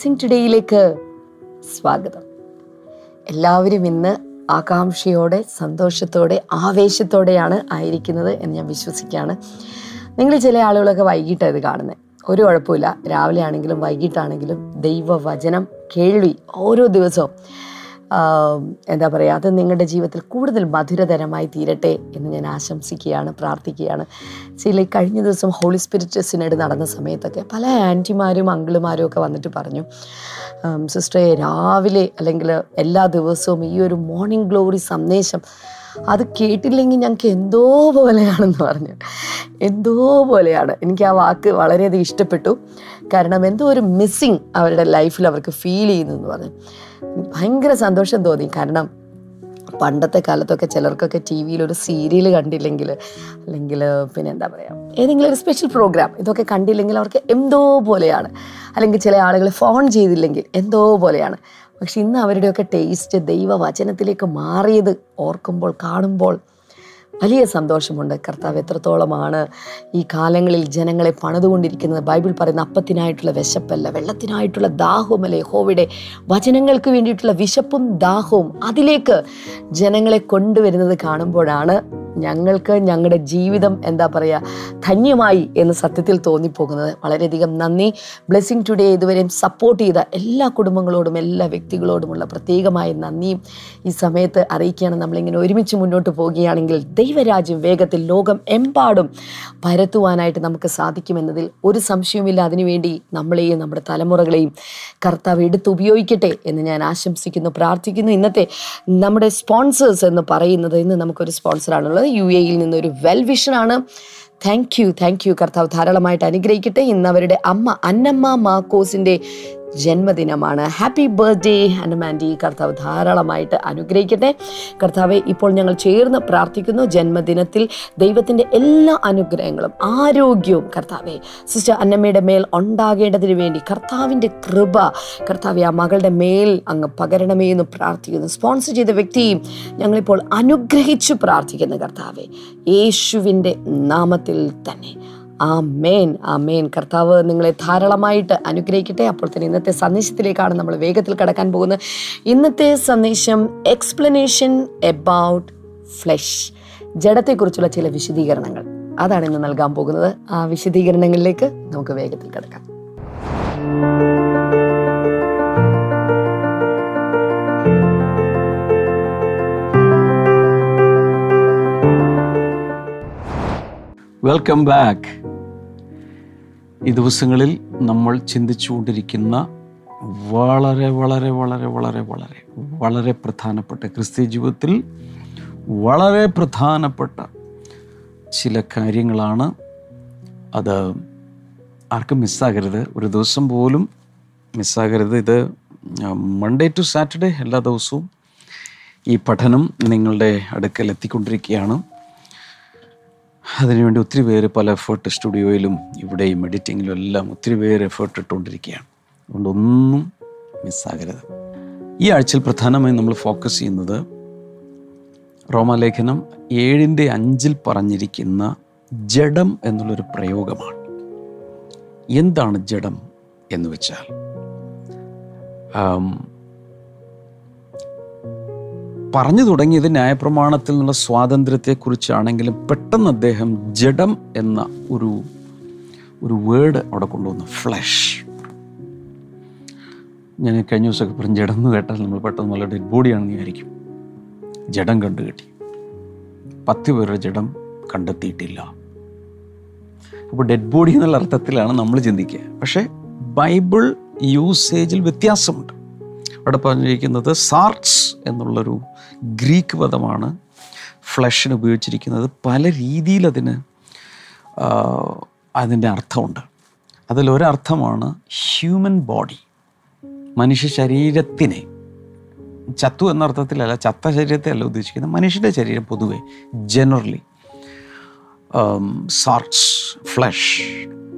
Blessing ടുഡേയിലേക്ക് സ്വാഗതം. എല്ലാവരും ഇന്ന് ആകാംക്ഷയോടെ സന്തോഷത്തോടെ ആവേശത്തോടെയാണ് ആയിരിക്കുന്നത് എന്ന് ഞാൻ വിശ്വസിക്കുകയാണ്. നിങ്ങൾ ചില ആളുകളൊക്കെ വൈകിട്ടാണ് ഇത് കാണുന്നത്. ഒരു കുഴപ്പമില്ല. രാവിലെ ആണെങ്കിലും വൈകിട്ടാണെങ്കിലും ദൈവവചനം കേൾവി ഓരോ ദിവസവും എന്താ പറയുക അത് നിങ്ങളുടെ ജീവിതത്തിൽ കൂടുതൽ മധുരതരമായി തീരട്ടെ എന്ന് ഞാൻ ആശംസിക്കുകയാണ് പ്രാർത്ഥിക്കുകയാണ്. ചില കഴിഞ്ഞ ദിവസം ഹോളി സ്പിരിറ്റ് സിനഡ് നടന്ന സമയത്തൊക്കെ പല ആന്റിമാരും അങ്കിളുമാരും ഒക്കെ വന്നിട്ട് പറഞ്ഞു സിസ്റ്ററെ രാവിലെ അല്ലെങ്കിൽ എല്ലാ ദിവസവും ഈ ഒരു മോർണിംഗ് ഗ്ലോറി സന്ദേശം അത് കേട്ടില്ലെങ്കിൽ ഞങ്ങൾക്ക് എന്തോ പോലെയാണെന്ന് പറഞ്ഞു. എന്തോ പോലെയാണ്. എനിക്ക് ആ വാക്ക് വളരെയധികം ഇഷ്ടപ്പെട്ടു. കാരണം എന്തോ ഒരു മിസ്സിങ് അവരുടെ ലൈഫിൽ അവർക്ക് ഫീൽ ചെയ്യുന്നു എന്ന് പറഞ്ഞു. ഭയങ്കര സന്തോഷം തോന്നി. കാരണം പണ്ടത്തെ കാലത്തൊക്കെ ചിലർക്കൊക്കെ ടി വിയിൽ ഒരു സീരിയൽ കണ്ടില്ലെങ്കിൽ അല്ലെങ്കിൽ പിന്നെ എന്താ പറയുക ഏതെങ്കിലും ഒരു സ്പെഷ്യൽ പ്രോഗ്രാം ഇതൊക്കെ കണ്ടില്ലെങ്കിൽ അവർക്ക് എന്തോ പോലെയാണ്. അല്ലെങ്കിൽ ചില ആളുകൾ ഫോൺ ചെയ്തില്ലെങ്കിൽ എന്തോ പോലെയാണ്. പക്ഷെ ഇന്ന് അവരുടെയൊക്കെ ടേസ്റ്റ് ദൈവവചനത്തിലേക്ക് മാറിയത് ഓർക്കുമ്പോൾ കാണുമ്പോൾ വലിയ സന്തോഷമുണ്ട്. കർത്താവ് എത്രത്തോളമാണ് ഈ കാലങ്ങളിൽ ജനങ്ങളെ പണിതുകൊണ്ടിരിക്കുന്നത്. ബൈബിൾ പറയുന്ന അപ്പത്തിനായിട്ടുള്ള വിശപ്പല്ല വെള്ളത്തിനായിട്ടുള്ള ദാഹവുമല്ല. യഹോവയുടെ വചനങ്ങൾക്ക് വേണ്ടിയിട്ടുള്ള വിശപ്പും ദാഹവും അതിലേക്ക് ജനങ്ങളെ കൊണ്ടുവരുന്നത് കാണുമ്പോഴാണ് ഞങ്ങൾക്ക് ഞങ്ങളുടെ ജീവിതം എന്താ പറയുക ധന്യമായി എന്ന് സത്യത്തിൽ തോന്നിപ്പോകുന്നത്. വളരെയധികം നന്ദി. ബ്ലെസ്സിങ് ടുഡേ ഇതുവരെയും സപ്പോർട്ട് ചെയ്ത എല്ലാ കുടുംബങ്ങളോടും എല്ലാ വ്യക്തികളോടുമുള്ള പ്രത്യേകമായ നന്ദിയും ഈ സമയത്ത് അറിയിക്കുകയാണ്. നമ്മളിങ്ങനെ ഒരുമിച്ച് മുന്നോട്ട് പോവുകയാണെങ്കിൽ ദൈവരാജ്യം വേഗത്തിൽ ലോകം എമ്പാടും പരത്തുവാനായിട്ട് നമുക്ക് സാധിക്കുമെന്നതിൽ ഒരു സംശയവുമില്ല. അതിനുവേണ്ടി നമ്മളെയും നമ്മുടെ തലമുറകളെയും കർത്താവ് എടുത്തുപയോഗിക്കട്ടെ എന്ന് ഞാൻ ആശംസിക്കുന്നു പ്രാർത്ഥിക്കുന്നു. ഇന്നത്തെ നമ്മുടെ സ്പോൺസേഴ്സ് എന്ന് പറയുന്നത് ഇന്ന് നമുക്കൊരു സ്പോൺസറാണുള്ളത് യു എയിൽ നിന്നൊരു വെൽ വിഷനാണ് താങ്ക് യു താങ്ക് യു കർത്താവ് ധാരാളമായിട്ട് അനുഗ്രഹിക്കട്ടെ. ഇന്ന് അവരുടെ അമ്മ അന്നമ്മ മാക്കോസിന്റെ ജന്മദിനമാണ്. ഹാപ്പി ബർത്ത്ഡേ ഹനുമാൻഡി കർത്താവ് ധാരാളമായിട്ട് അനുഗ്രഹിക്കട്ടെ. കർത്താവെ ഇപ്പോൾ ഞങ്ങൾ ചേർന്ന് പ്രാർത്ഥിക്കുന്നു ജന്മദിനത്തിൽ ദൈവത്തിന്റെ എല്ലാ അനുഗ്രഹങ്ങളും ആരോഗ്യവും കർത്താവെ. സിസ്റ്റർ അന്നമ്മയുടെ മേൽ ഉണ്ടാകേണ്ടതിന് വേണ്ടി കർത്താവിന്റെ കൃപ കർത്താവെ ആ മകളുടെ മേൽ അങ്ങ് പകരണമേ എന്ന് പ്രാർത്ഥിക്കുന്നു. സ്പോൺസർ ചെയ്ത വ്യക്തിയും ഞങ്ങളിപ്പോൾ അനുഗ്രഹിച്ചു പ്രാർത്ഥിക്കുന്നു കർത്താവെ. യേശുവിന്റെ നാമത്തിൽ തന്നെ. ആ മേൻ ആ മേൻ കർത്താവ് നിങ്ങളെ ധാരാളമായിട്ട് അനുഗ്രഹിക്കട്ടെ. അപ്പോൾ തന്നെ ഇന്നത്തെ സന്ദേശത്തിലേക്കാണ് നമ്മൾ വേഗത്തിൽ കടക്കാൻ പോകുന്നത്. ഇന്നത്തെ സന്ദേശം എക്സ്പ്ലനേഷൻ എബൌട്ട് ഫ്ലഷ് ജഡത്തെക്കുറിച്ചുള്ള ചില വിശദീകരണങ്ങൾ. അതാണ് ഇന്ന് നൽകാൻ പോകുന്നത്. ആ വിശദീകരണങ്ങളിലേക്ക് നമുക്ക് വേഗത്തിൽ കിടക്കാം. വെൽക്കം ബാക്ക് ഈ ദിവസങ്ങളിൽ നമ്മൾ ചിന്തിച്ചുകൊണ്ടിരിക്കുന്ന വളരെ വളരെ വളരെ വളരെ വളരെ വളരെ പ്രധാനപ്പെട്ട ക്രിസ്ത്യ ജീവിതത്തിൽ വളരെ പ്രധാനപ്പെട്ട ചില കാര്യങ്ങളാണ്. അത് ആർക്കും മിസ്സാകരുത്. ഒരു ദിവസം പോലും മിസ്സാകരുത്. ഇത് മൺഡേ ടു സാറ്റർഡേ എല്ലാ ദിവസവും ഈ പഠനം നിങ്ങളുടെ അടുക്കൽ എത്തിക്കൊണ്ടിരിക്കുകയാണ്. അതിനുവേണ്ടി ഒത്തിരി പേര് പല എഫേർട്ട് സ്റ്റുഡിയോയിലും ഇവിടെയും എഡിറ്റിങ്ങിലും എല്ലാം ഒത്തിരി പേര് എഫേർട്ട് ഇട്ടുകൊണ്ടിരിക്കുകയാണ്. അതുകൊണ്ട് ഒന്നും മിസ്സാകരുത് ഈ ആഴ്ചയിൽ പ്രധാനമായും നമ്മൾ ഫോക്കസ് ചെയ്യുന്നത് റോമാലേഖനം ഏഴിന്റെ അഞ്ചിൽ പറഞ്ഞിരിക്കുന്ന ജഡം എന്നുള്ളൊരു പ്രയോഗമാണ്. എന്താണ് ജഡം എന്ന് വെച്ചാൽ പറഞ്ഞു തുടങ്ങിയത് ന്യായപ്രമാണത്തിൽ നിന്നുള്ള സ്വാതന്ത്ര്യത്തെക്കുറിച്ചാണെങ്കിലും പെട്ടെന്ന് അദ്ദേഹം ജഡം എന്ന ഒരു ഒരു വേർഡ് അവിടെ കൊണ്ടുവന്നു ഫ്ലഷ് ഞാൻ കഴിഞ്ഞ ദിവസമൊക്കെ പറഞ്ഞു ജഡം എന്ന് കേട്ടാൽ നമ്മൾ പെട്ടെന്ന് നല്ല ഡെഡ് ബോഡിയാണെന്ന് വിചാരിക്കും. ജഡം കണ്ടു കിട്ടി. പത്ത് പേരുടെ ജഡം കണ്ടെത്തിയിട്ടില്ല. അപ്പോൾ ഡെഡ് ബോഡി എന്നുള്ള അർത്ഥത്തിലാണ് നമ്മൾ ചിന്തിക്കുക. പക്ഷേ ബൈബിൾ യൂസേജിൽ വ്യത്യാസമുണ്ട്. അവിടെ പറഞ്ഞിരിക്കുന്നത് സാർട്സ് എന്നുള്ളൊരു ഗ്രീക്ക് പദമാണ് ഫ്ലഷിന് ഉപയോഗിച്ചിരിക്കുന്നത്. പല രീതിയിൽ അതിന് അതിന്റെ അർത്ഥമുണ്ട്. അതിലൊരർത്ഥമാണ് ഹ്യൂമൻ ബോഡി മനുഷ്യ ശരീരത്തിനെ. ചത്തു എന്ന അർത്ഥത്തിലല്ല ചത്ത ശരീരത്തെ അല്ല ഉദ്ദേശിക്കുന്നത് മനുഷ്യന്റെ ശരീരം പൊതുവെ ജനറലി സാർട്സ് ഫ്ലഷ്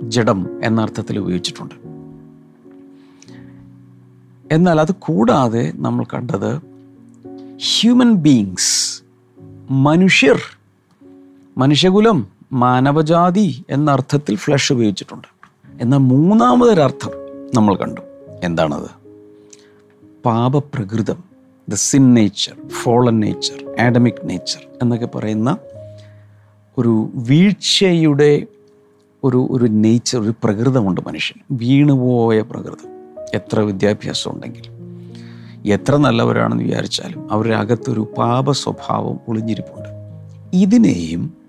ജഡം എന്ന അർത്ഥത്തിൽ ഉപയോഗിച്ചിട്ടുണ്ട്. എന്നാൽ അത് കൂടാതെ നമ്മൾ കണ്ടത് ഹ്യൂമൻ ബീങ്സ് മനുഷ്യർ. മനുഷ്യകുലം മാനവജാതി എന്ന അർത്ഥത്തിൽ ഫ്ലഷ് ഉപയോഗിച്ചിട്ടുണ്ട്. എന്നാൽ മൂന്നാമതൊരർത്ഥം നമ്മൾ കണ്ടു. എന്താണത്? പാപപ്രകൃതം. The sin nature fallen nature Adamic nature എന്നൊക്കെ പറയുന്ന ഒരു വീഴ്ചയുടെ ഒരു ഒരു നേച്ചർ ഒരു പ്രകൃതമുണ്ട് മനുഷ്യൻ വീണുപോയ പ്രകൃതം. എത്ര വിദ്യാഭ്യാസം ഉണ്ടെങ്കിലും എത്ര നല്ലവരാണെന്ന് വിചാരിച്ചാലും അവരുടെ അകത്തൊരു പാപ സ്വഭാവം ഒളിഞ്ഞിരിപ്പുണ്ട്. ഇതിനെയും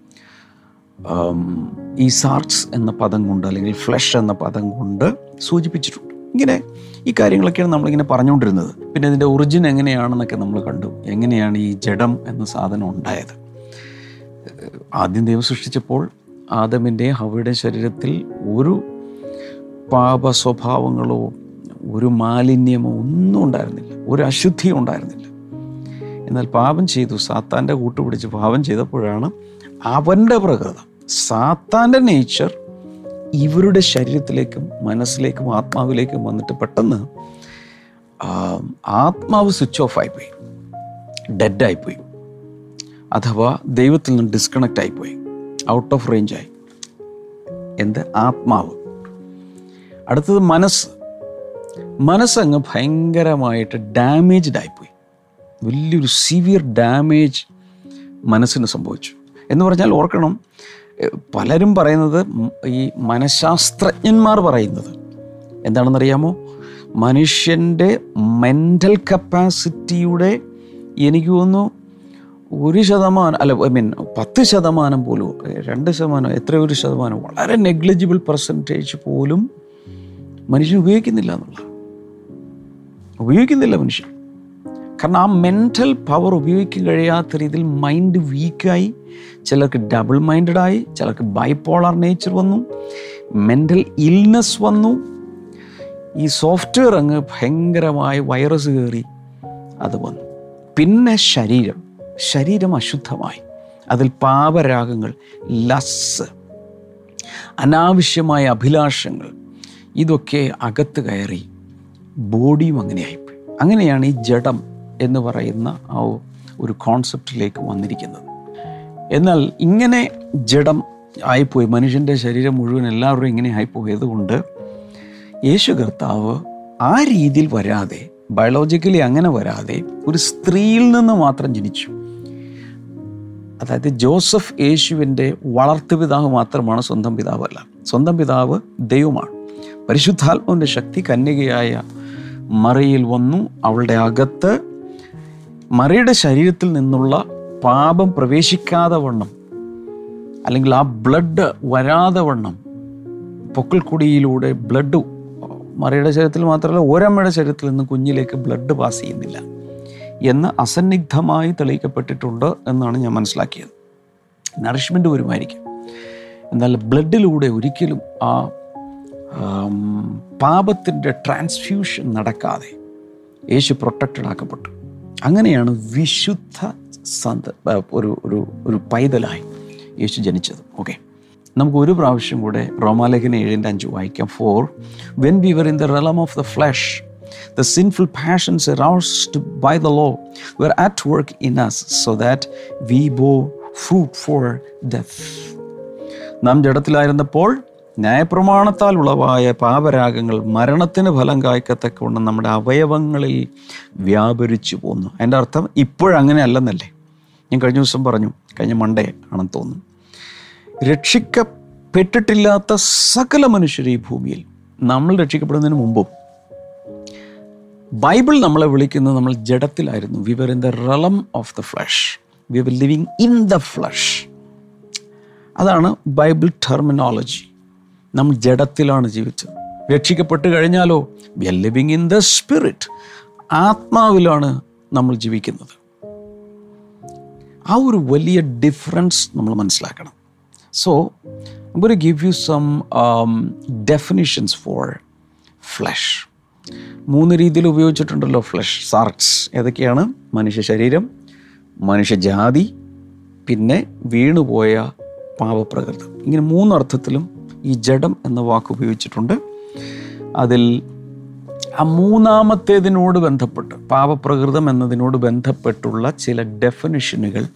ഈ സാർട്സ് എന്ന പദം കൊണ്ട് അല്ലെങ്കിൽ ഫ്ലഷ് എന്ന പദം കൊണ്ട് സൂചിപ്പിച്ചിട്ടുണ്ട്. ഇങ്ങനെ ഈ കാര്യങ്ങളൊക്കെയാണ് നമ്മളിങ്ങനെ പറഞ്ഞുകൊണ്ടിരുന്നത്. പിന്നെ ഇതിന്റെ ഒറിജിൻ എങ്ങനെയാണെന്നൊക്കെ നമ്മൾ കണ്ടു. എങ്ങനെയാണ് ഈ ജഡം എന്ന സാധനം ഉണ്ടായത്? ആദ്യം ദൈവം സൃഷ്ടിച്ചപ്പോൾ ആദമിന്റെ ഹവയുടെ ശരീരത്തിൽ ഒരു പാപ സ്വഭാവങ്ങളോ ഒരു മാലിന്യമോ ഒന്നും ഉണ്ടായിരുന്നില്ല. ഒരു അശുദ്ധിയും ഉണ്ടായിരുന്നില്ല. എന്നാൽ പാപം ചെയ്തു. സാത്താന്റെ കൂട്ടുപിടിച്ച് പാപം ചെയ്തപ്പോഴാണ് അവന്റെ പ്രകൃതം സാത്താന്റെ നേച്ചർ ഇവരുടെ ശരീരത്തിലേക്കും മനസ്സിലേക്കും ആത്മാവിലേക്കും വന്നിട്ട് പെട്ടെന്ന് ആത്മാവ് സ്വിച്ച് ഓഫ് ആയിപ്പോയി. ഡെഡായിപ്പോയി അഥവാ ദൈവത്തിൽ നിന്ന് ഡിസ്കണക്റ്റ് ആയിപ്പോയി. ഔട്ട് ഓഫ് റേഞ്ച് ആയി. എന്ത്? ആത്മാവ്. അടുത്തത് മനസ്സ്. മനസ്സങ്ങ് ഭയങ്കരമായിട്ട് ഡാമേജ്ഡ് ആയിപ്പോയി. വലിയൊരു സിവിയർ ഡാമേജ് മനസ്സിന് സംഭവിച്ചു. എന്ന് പറഞ്ഞാൽ ഓർക്കണം പലരും പറയുന്നത് ഈ മനഃശാസ്ത്രജ്ഞന്മാർ പറയുന്നത് എന്താണെന്നറിയാമോ? മനുഷ്യന്റെ മെന്റൽ കപ്പാസിറ്റിയുടെ എനിക്ക് തോന്നുന്നു ഒരു ശതമാനം അല്ല ഐ മീൻ പത്ത് ശതമാനം പോലും രണ്ട് ശതമാനം എത്ര ഒരു ശതമാനം വളരെ നെഗ്ലിജിബിൾ പെർസെന്റേജ് പോലും മനുഷ്യൻ ഉപയോഗിക്കുന്നില്ല എന്നുള്ള ഉപയോഗിക്കുന്നില്ല മനുഷ്യൻ. കാരണം ആ മെന്റൽ പവർ ഉപയോഗിക്കാൻ കഴിയാത്ത രീതിയിൽ മൈൻഡ് വീക്കായി ചിലർക്ക് ഡബിൾ മൈൻഡഡായി ചിലർക്ക് ബൈപോളാർ നേച്ചർ വന്നു മെന്റൽ ഇൽനെസ് വന്നു. ഈ സോഫ്റ്റ്വെയർ അങ്ങ് ഭയങ്കരമായി വൈറസ് കയറി അത് വന്നു. പിന്നെ ശരീരം. ശരീരം അശുദ്ധമായി. അതിൽ പാപരാഗങ്ങൾ ലസ് അനാവശ്യമായ അഭിലാഷങ്ങൾ ഇതൊക്കെ അകത്ത് കയറി. ബോഡിയും അങ്ങനെയായിപ്പോയി. അങ്ങനെയാണ് ഈ ജഡം എന്ന് പറയുന്ന ആ ഒരു കോൺസെപ്റ്റിലേക്ക് വന്നിരിക്കുന്നത്. എന്നാൽ ഇങ്ങനെ ജഡം ആയിപ്പോയി. മനുഷ്യന്റെ ശരീരം മുഴുവൻ എല്ലാവരും ഇങ്ങനെ ആയിപ്പോയത് കൊണ്ട് യേശു കർത്താവ് ആ രീതിയിൽ വരാതെ ബയോളജിക്കലി അങ്ങനെ വരാതെ ഒരു സ്ത്രീയിൽ നിന്ന് മാത്രം ജനിച്ചു. അതായത് ജോസഫ് യേശുവിന്റെ വളർത്തു പിതാവ് മാത്രമാണ് സ്വന്തം പിതാവല്ല. സ്വന്തം പിതാവ് ദൈവമാണ്. പരിശുദ്ധാത്മാവിന്റെ ശക്തി കന്യകയായ മറിയിൽ വന്നു. അവളുടെ അകത്ത് മറിയുടെ ശരീരത്തിൽ നിന്നുള്ള പാപം പ്രവേശിക്കാതെ വണ്ണം അല്ലെങ്കിൽ ആ ബ്ലഡ് വരാതെ വണ്ണം പൊക്കിൾക്കുടിയിലൂടെ ബ്ലഡ് മറിയുടെ ശരീരത്തിൽ മാത്രമല്ല ഓരമ്മയുടെ ശരീരത്തിൽ നിന്ന് കുഞ്ഞിലേക്ക് ബ്ലഡ് പാസ് ചെയ്യുന്നില്ല എന്ന് അസന്നിഗ്ധമായി തെളിയിക്കപ്പെട്ടിട്ടുണ്ട് എന്നാണ് ഞാൻ മനസ്സിലാക്കിയത്. നറിഷ്മെന്റ് വരുമായിരിക്കും. എന്നാൽ ബ്ലഡിലൂടെ ഒരിക്കലും ആ പാപത്തിന്റെ ട്രാൻസ്ഫ്യൂഷൻ നടക്കാതെ യേശു പ്രൊട്ടക്റ്റഡ് ആക്കപ്പെട്ടു. അങ്ങനെയാണ് വിശുദ്ധ സന്ത ഒരു ഒരു ഒരു പൈതലായി യേശു ജനിച്ചത്. ഓക്കെ നമുക്ക് ഒരു പ്രാവശ്യം കൂടെ റോമാലേഖന ഏഴിന്റെ അഞ്ച് വായിക്കാം. For when we were in the realm of the flesh the sinful passions aroused by the law were at work in us so that we bore fruit for death. നാം ജഡത്തിലായിരുന്നപ്പോൾ ന്യായപ്രമാണത്താൽ ഉളവായ പാപരാഗങ്ങൾ മരണത്തിന് ഫലം കായ്ക്കത്തക്കവണ്ണം നമ്മുടെ അവയവങ്ങളിൽ വ്യാപരിച്ചു പോന്നു. അതിന്റെ അർത്ഥം ഇപ്പോഴങ്ങനെ അല്ലെന്നല്ലേ ഞാൻ കഴിഞ്ഞ ദിവസം പറഞ്ഞു കഴിഞ്ഞ മണ്ടേ ആണെന്ന് തോന്നുന്നു. രക്ഷിക്കപ്പെട്ടിട്ടില്ലാത്ത സകല മനുഷ്യർ ഈ ഭൂമിയിൽ നമ്മൾ രക്ഷിക്കപ്പെടുന്നതിന് മുമ്പും ബൈബിൾ നമ്മളെ വിളിക്കുന്നത് നമ്മൾ ജഡത്തിലായിരുന്നു. We were in the realm of the flesh we were living in the flesh അതാണ് ബൈബിൾ ടെർമിനോളജി. നമ്മൾ ജഡത്തിലാണ് ജീവിച്ചത്. രക്ഷിക്കപ്പെട്ട് കഴിഞ്ഞാലോ? We are living in the spirit ആത്മാവിലാണ് നമ്മൾ ജീവിക്കുന്നത്. ആ ഒരു വലിയ ഡിഫറൻസ് നമ്മൾ മനസ്സിലാക്കണം. സോ ഒരു give you some definitions for flesh മൂന്ന് രീതിയിൽ ഉപയോഗിച്ചിട്ടുണ്ടല്ലോ ഫ്ലഷ് സാർക്സ് ഏതൊക്കെയാണ്? മനുഷ്യ ശരീരം മനുഷ്യജാതി പിന്നെ വീണുപോയ പാപപ്രകൃതം. ഇങ്ങനെ മൂന്നർത്ഥത്തിലും ഈ ജഡം എന്ന വാക്ക് ഉപയോഗിച്ചിട്ടുണ്ട്. അതിൽ ആ മൂന്നാമത്തേതിനോട് ബന്ധപ്പെട്ട് പാപപ്രകൃതം എന്നതിനോട് ബന്ധപ്പെട്ടുള്ള ചില ഡെഫിനിഷനുകൾ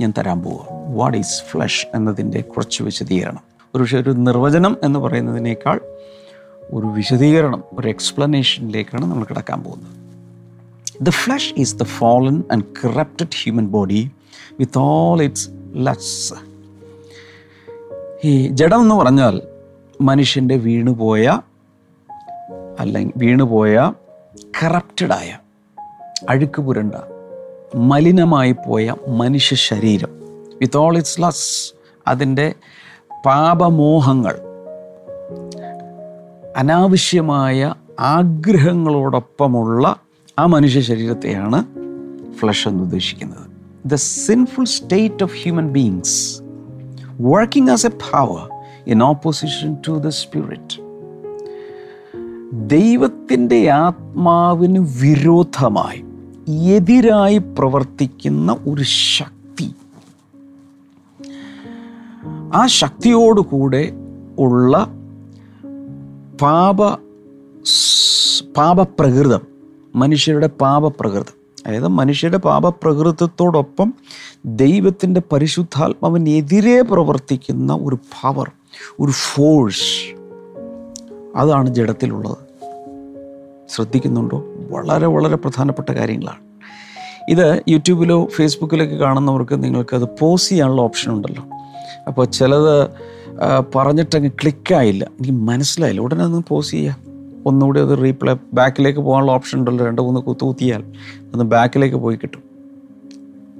ഞാൻ തരാൻ പോവുക വാട്ട് ഈസ് ഫ്ലഷ് എന്നതിന്റെ കുറച്ച് വിശദീകരണം. ഒരു പക്ഷേ ഒരു നിർവചനം എന്ന് പറയുന്നതിനേക്കാൾ ഒരു വിശദീകരണം ഒരു എക്സ്പ്ലനേഷനിലേക്കാണ് നമ്മൾ കിടക്കാൻ പോകുന്നത്. The flesh is the fallen and corrupted human body with all its lust ഈ ജഡം എന്ന് പറഞ്ഞാൽ മനുഷ്യന്റെ വീണുപോയ അല്ലെങ്കിൽ വീണുപോയ കറപ്റ്റഡായ അഴുക്ക് പുരണ്ട മലിനമായി പോയ മനുഷ്യ ശരീരം. വിത്ത് ഓൾ ഇറ്റ്സ് ലസ് അതിന്റെ പാപമോഹങ്ങൾ അനാവശ്യമായ ആഗ്രഹങ്ങളോടൊപ്പമുള്ള ആ മനുഷ്യ ശരീരത്തെയാണ് ഫ്ലഷ് എന്ന് ഉദ്ദേശിക്കുന്നത്. The sinful state of human beings working as a power in opposition to the spirit ദൈവത്തിന്റെ ആത്മാവിന് വിരോധമായി എതിരായി പ്രവർത്തിക്കുന്ന ഒരു ശക്തി. ആ ശക്തിയോടുകൂടെ ഉള്ള പാപ പാപപ്രകൃതം മനുഷ്യരുടെ പാപപ്രകൃതം. അതായത് മനുഷ്യരുടെ പാപപ്രകൃതത്തോടൊപ്പം ദൈവത്തിന്റെ പരിശുദ്ധാത്മാവിനെതിരെ പ്രവർത്തിക്കുന്ന ഒരു പവർ ഒരു ഫോഴ്സ് അതാണ് ജഡത്തിലുള്ളത്. ശ്രദ്ധിക്കുന്നുണ്ടോ? വളരെ വളരെ പ്രധാനപ്പെട്ട കാര്യങ്ങളാണ്. ഇത് യൂട്യൂബിലോ ഫേസ്ബുക്കിലൊക്കെ കാണുന്നവർക്ക് നിങ്ങൾക്ക് അത് പോസ് ചെയ്യാനുള്ള ഓപ്ഷൻ ഉണ്ടല്ലോ. അപ്പോൾ ചിലത് പറഞ്ഞിട്ടങ്ങ് ക്ലിക്കായില്ല എനിക്ക് മനസ്സിലായില്ല. ഉടനെ ഒന്ന് പോസ് ചെയ്യാം. ഒന്നുകൂടി അത് റീപ്ലേ ബാക്കിലേക്ക് പോകാനുള്ള ഓപ്ഷൻ ഉണ്ടല്ലോ. രണ്ട് മൂന്ന് കുത്തു ഒന്ന് ബാക്കിലേക്ക് പോയി കിട്ടും.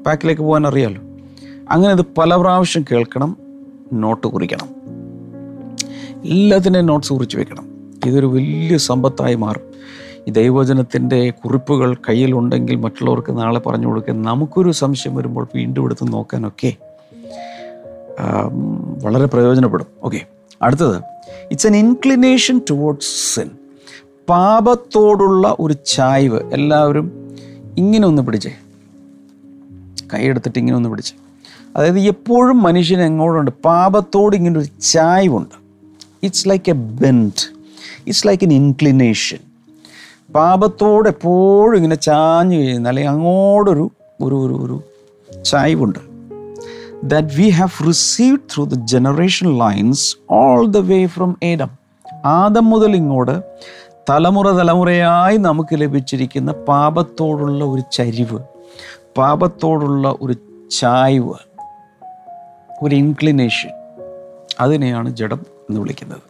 ബാക്കിലേക്ക് പോകാൻ അറിയാമല്ലോ അങ്ങനെ ഇത് പല പ്രാവശ്യം കേൾക്കണം നോട്ട് കുറിക്കണം. എല്ലാത്തിനെയും നോട്ട്സ് കുറിച്ച് വെക്കണം. ഇതൊരു വലിയ സമ്പത്തായി മാറും. ഈ ദൈവചനത്തിന്റെ കുറിപ്പുകൾ കയ്യിലുണ്ടെങ്കിൽ മറ്റുള്ളവർക്ക് നാളെ പറഞ്ഞു കൊടുക്കാൻ നമുക്കൊരു സംശയം വരുമ്പോൾ വീണ്ടും എടുത്ത് നോക്കാനൊക്കെ വളരെ പ്രയോജനപ്പെടും. ഓക്കെ അടുത്തത്. It's an inclination towards sin പാപത്തോടുള്ള ഒരു ചായ്വ്. എല്ലാവരും ഇങ്ങനെ ഒന്ന് പിടിച്ചേ. കൈയെടുത്തിട്ട് ഇങ്ങനെ ഒന്ന് പിടിച്ച്. അതായത് എപ്പോഴും മനുഷ്യൻ എങ്ങോട്ടുണ്ട്? പാപത്തോട് ഇങ്ങനെ ഒരു ചായ്വുണ്ട്. It's like a bend it's like an inclination പാപത്തോട് എപ്പോഴും ഇങ്ങനെ ചാഞ്ഞു കഴിയുന്ന അല്ലെങ്കിൽ അങ്ങോട്ടൊരു ഒരു ഒരു ഒരു ചായ്വുണ്ട്. That we have received through the generation lines all the way from Adam Adam മുതൽ ഇങ്ങോട്ട് തലമുറ തലമുറയായി നമുക്ക് ലഭിച്ചിരിക്കുന്ന പാപത്തോടുള്ള ഒരു ചരിവ്. പാപത്തോടുള്ള ഒരു ചായ്വ് ഒരു ഇൻക്ലിനേഷൻ അതിനെയാണ് ജഡം എന്ന് വിളിക്കുന്നത്.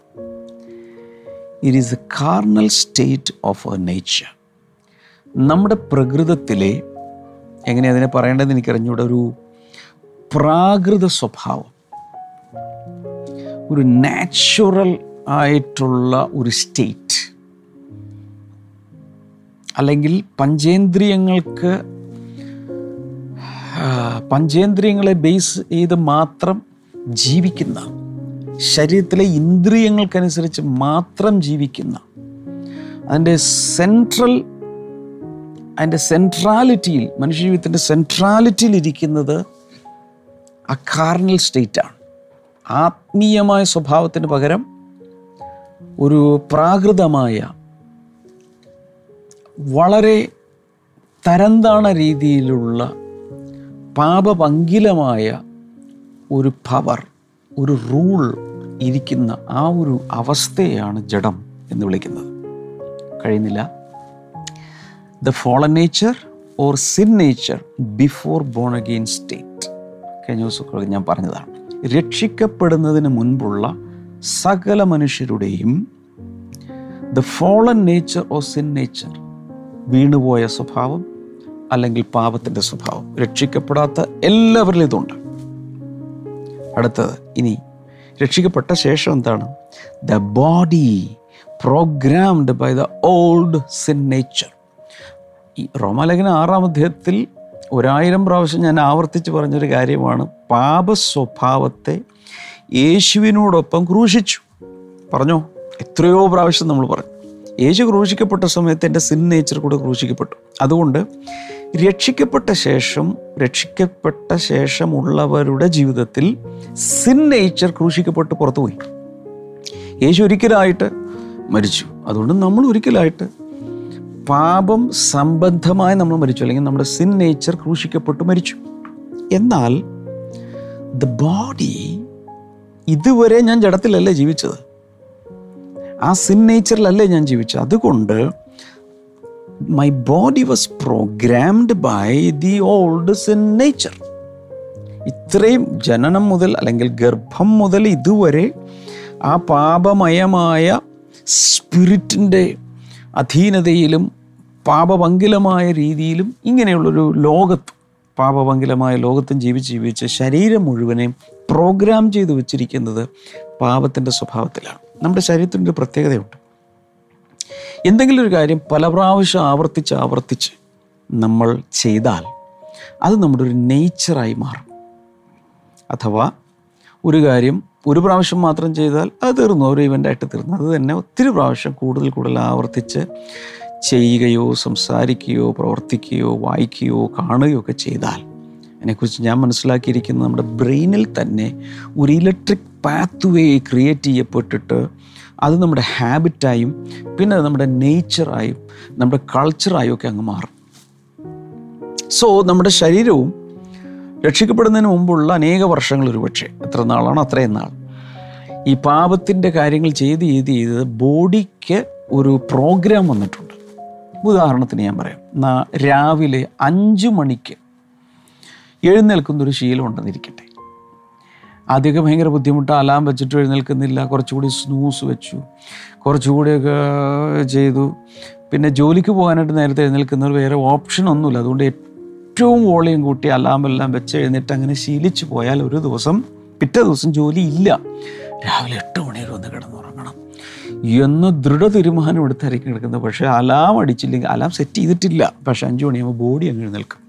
It is a carnal state of a nature നമ്മുടെ പ്രകൃതത്തിലെ എങ്ങനെ അതിനെ പറയേണ്ടതെന്ന് എനിക്കറിഞ്ഞൂടെ ഒരു പ്രാകൃത സ്വഭാവം ഒരു നാച്ചുറൽ ആയിട്ടുള്ള ഒരു സ്റ്റേറ്റ് അല്ലെങ്കിൽ പഞ്ചേന്ദ്രിയങ്ങൾക്ക് പഞ്ചേന്ദ്രിയങ്ങളെ ബേസ് ചെയ്ത് മാത്രം ജീവിക്കുന്ന ശരീരത്തിലെ ഇന്ദ്രിയങ്ങൾക്കനുസരിച്ച് മാത്രം ജീവിക്കുന്ന അതിന്റെ സെൻട്രൽ അതിന്റെ സെൻട്രാലിറ്റിയിൽ മനുഷ്യജീവിതത്തിന്റെ സെൻട്രാലിറ്റിയിൽ ഇരിക്കുന്നത് ആ കാർണൽ സ്റ്റേറ്റാണ് ആത്മീയമായ സ്വഭാവത്തിന് പകരം ഒരു പ്രാകൃതമായ വളരെ തരംതാണ രീതിയിലുള്ള പാപപങ്കിലമായ ഒരു പവർ ഒരു റൂൾ ഇരിക്കുന്ന ആ ഒരു അവസ്ഥയാണ് ജഡം എന്ന് വിളിക്കുന്നത്. കഴിയുന്നില്ല? The fallen nature or sin nature before born again state കഴിഞ്ഞ ദിവസമൊക്കെ ഞാൻ പറഞ്ഞതാണ്. രക്ഷിക്കപ്പെടുന്നതിന് മുൻപുള്ള സകല മനുഷ്യരുടെയും the fallen nature or sin nature വീണുപോയ സ്വഭാവം അല്ലെങ്കിൽ പാപത്തിന്റെ സ്വഭാവം. രക്ഷിക്കപ്പെടാത്ത എല്ലാവരിലും ഇതുണ്ട്. അടുത്തത് ഇനി രക്ഷിക്കപ്പെട്ട ശേഷം എന്താണ്? The body programmed by the old sin nature ഈ റോമാലേഖന ആറാം അധ്യായത്തിൽ ഒരായിരം പ്രാവശ്യം ഞാൻ ആവർത്തിച്ച് പറഞ്ഞൊരു കാര്യമാണ്. പാപ സ്വഭാവത്തെ യേശുവിനോടൊപ്പം ക്രൂശിച്ചു. പറഞ്ഞോ? എത്രയോ പ്രാവശ്യം നമ്മൾ പറഞ്ഞു. യേശു ക്രൂശിക്കപ്പെട്ട സമയത്ത് എന്റെ സിൻ നേച്ചർ കൂടെ ക്രൂശിക്കപ്പെട്ടു. അതുകൊണ്ട് രക്ഷിക്കപ്പെട്ട ശേഷം രക്ഷിക്കപ്പെട്ട ശേഷമുള്ളവരുടെ ജീവിതത്തിൽ സിൻ നേച്ചർ ക്രൂശിക്കപ്പെട്ട് പുറത്തുപോയി. യേശു ഒരിക്കലായിട്ട് മരിച്ചു. അതുകൊണ്ട് നമ്മൾ ഒരിക്കലായിട്ട് പാപം സംബന്ധമായി നമ്മൾ മരിച്ചു. അല്ലെങ്കിൽ നമ്മുടെ സിൻ നേച്ചർ ക്രൂശിക്കപ്പെട്ട് മരിച്ചു. എന്നാൽ ദ ബോഡി ഇതുവരെ ഞാൻ ജഡത്തിലല്ലേ ജീവിച്ചത്? ആ സിൻ നേച്ചറിലല്ലേ ഞാൻ ജീവിച്ചത്? അതുകൊണ്ട് my body was programmed by the old sin nature ഇത്രയും ജനനം മുതൽ അല്ലെങ്കിൽ ഗർഭം മുതൽ ഇതുവരെ ആ പാപമയമായ സ്പിരിറ്റിന്റെ അധീനതയിലും പാപപങ്കിലമായ രീതിയിലും ഇങ്ങനെയുള്ളൊരു ലോകത്ത് പാപപങ്കിലമായ ലോകത്തും ജീവിച്ച് ജീവിച്ച് ശരീരം മുഴുവനെയും പ്രോഗ്രാം ചെയ്തു വെച്ചിരിക്കുന്നത് പാപത്തിന്റെ സ്വഭാവത്തിലാണ്. നമ്മുടെ ശരീരത്തിന്റെ ഒരു പ്രത്യേകതയുണ്ട്. എന്തെങ്കിലും ഒരു കാര്യം പല പ്രാവശ്യം ആവർത്തിച്ച് ആവർത്തിച്ച് നമ്മൾ ചെയ്താൽ അത് നമ്മുടെ ഒരു നേച്ചറായി മാറും. അഥവാ ഒരു കാര്യം ഒരു പ്രാവശ്യം മാത്രം ചെയ്താൽ അത് തീർന്നു ഒരു ഇവന്റായിട്ട് തീർന്നു. അത് തന്നെ ഒത്തിരി പ്രാവശ്യം കൂടുതൽ കൂടുതൽ ആവർത്തിച്ച് ചെയ്യുകയോ സംസാരിക്കുകയോ പ്രവർത്തിക്കുകയോ വായിക്കുകയോ കാണുകയോ ഒക്കെ ചെയ്താൽ അതിനെക്കുറിച്ച് ഞാൻ മനസ്സിലാക്കിയിരിക്കുന്നത് നമ്മുടെ ബ്രെയിനിൽ തന്നെ ഒരു ഇലക്ട്രിക് പാത്ത് വേ ക്രിയേറ്റ് ചെയ്യപ്പെട്ടിട്ട് അത് നമ്മുടെ ഹാബിറ്റായും പിന്നെ അത് നമ്മുടെ നേച്ചറായും നമ്മുടെ കൾച്ചറായും ഒക്കെ അങ്ങ് മാറും. സോ നമ്മുടെ ശരീരവും രക്ഷിക്കപ്പെടുന്നതിന് മുമ്പുള്ള അനേക വർഷങ്ങൾ ഒരുപക്ഷെ എത്ര നാളാണോ അത്രയും നാൾ. ഈ പാപത്തിന്റെ കാര്യങ്ങൾ ചെയ്ത് ചെയ്ത് ചെയ്ത് ബോഡിക്ക് ഒരു പ്രോഗ്രാം വന്നിട്ടുണ്ട്. ഉദാഹരണത്തിന് ഞാൻ പറയാം. രാവിലെ അഞ്ച് മണിക്ക് എഴുന്നേൽക്കുന്ന ഒരു ശീലം ഉണ്ടെന്നിരിക്കട്ടെ. ആദ്യമൊക്കെ ഭയങ്കര ബുദ്ധിമുട്ട് അലാം വെച്ചിട്ട് എഴുന്നേൽക്കുന്നില്ല കുറച്ചുകൂടി സ്നൂസ് വെച്ചു കുറച്ചുകൂടിയൊക്കെ ചെയ്തു. പിന്നെ ജോലിക്ക് പോകാനായിട്ട് നേരത്തെ എഴുന്നേൽക്കുന്നവർ വേറെ ഓപ്ഷൻ ഒന്നുമില്ല. അതുകൊണ്ട് ഏറ്റവും വോളിയം കൂട്ടി അലാം എല്ലാം വെച്ച് എഴുന്നേറ്റ് അങ്ങനെ ശീലിച്ചു പോയാൽ ഒരു ദിവസം പിറ്റേ ദിവസം ജോലി ഇല്ല. രാവിലെ എട്ട് മണി വരെ ഒന്ന് കിടന്നുറങ്ങണം എന്ന് ദൃഢ തീരുമാനം എടുത്തായിരിക്കും കിടക്കുന്നത്. പക്ഷേ അലാം അടിച്ചില്ലെങ്കിൽ അലാം സെറ്റ് ചെയ്തിട്ടില്ല. പക്ഷേ അഞ്ച് മണിയാകുമ്പോൾ ബോഡി അങ്ങ് എഴുന്നേൽക്കും.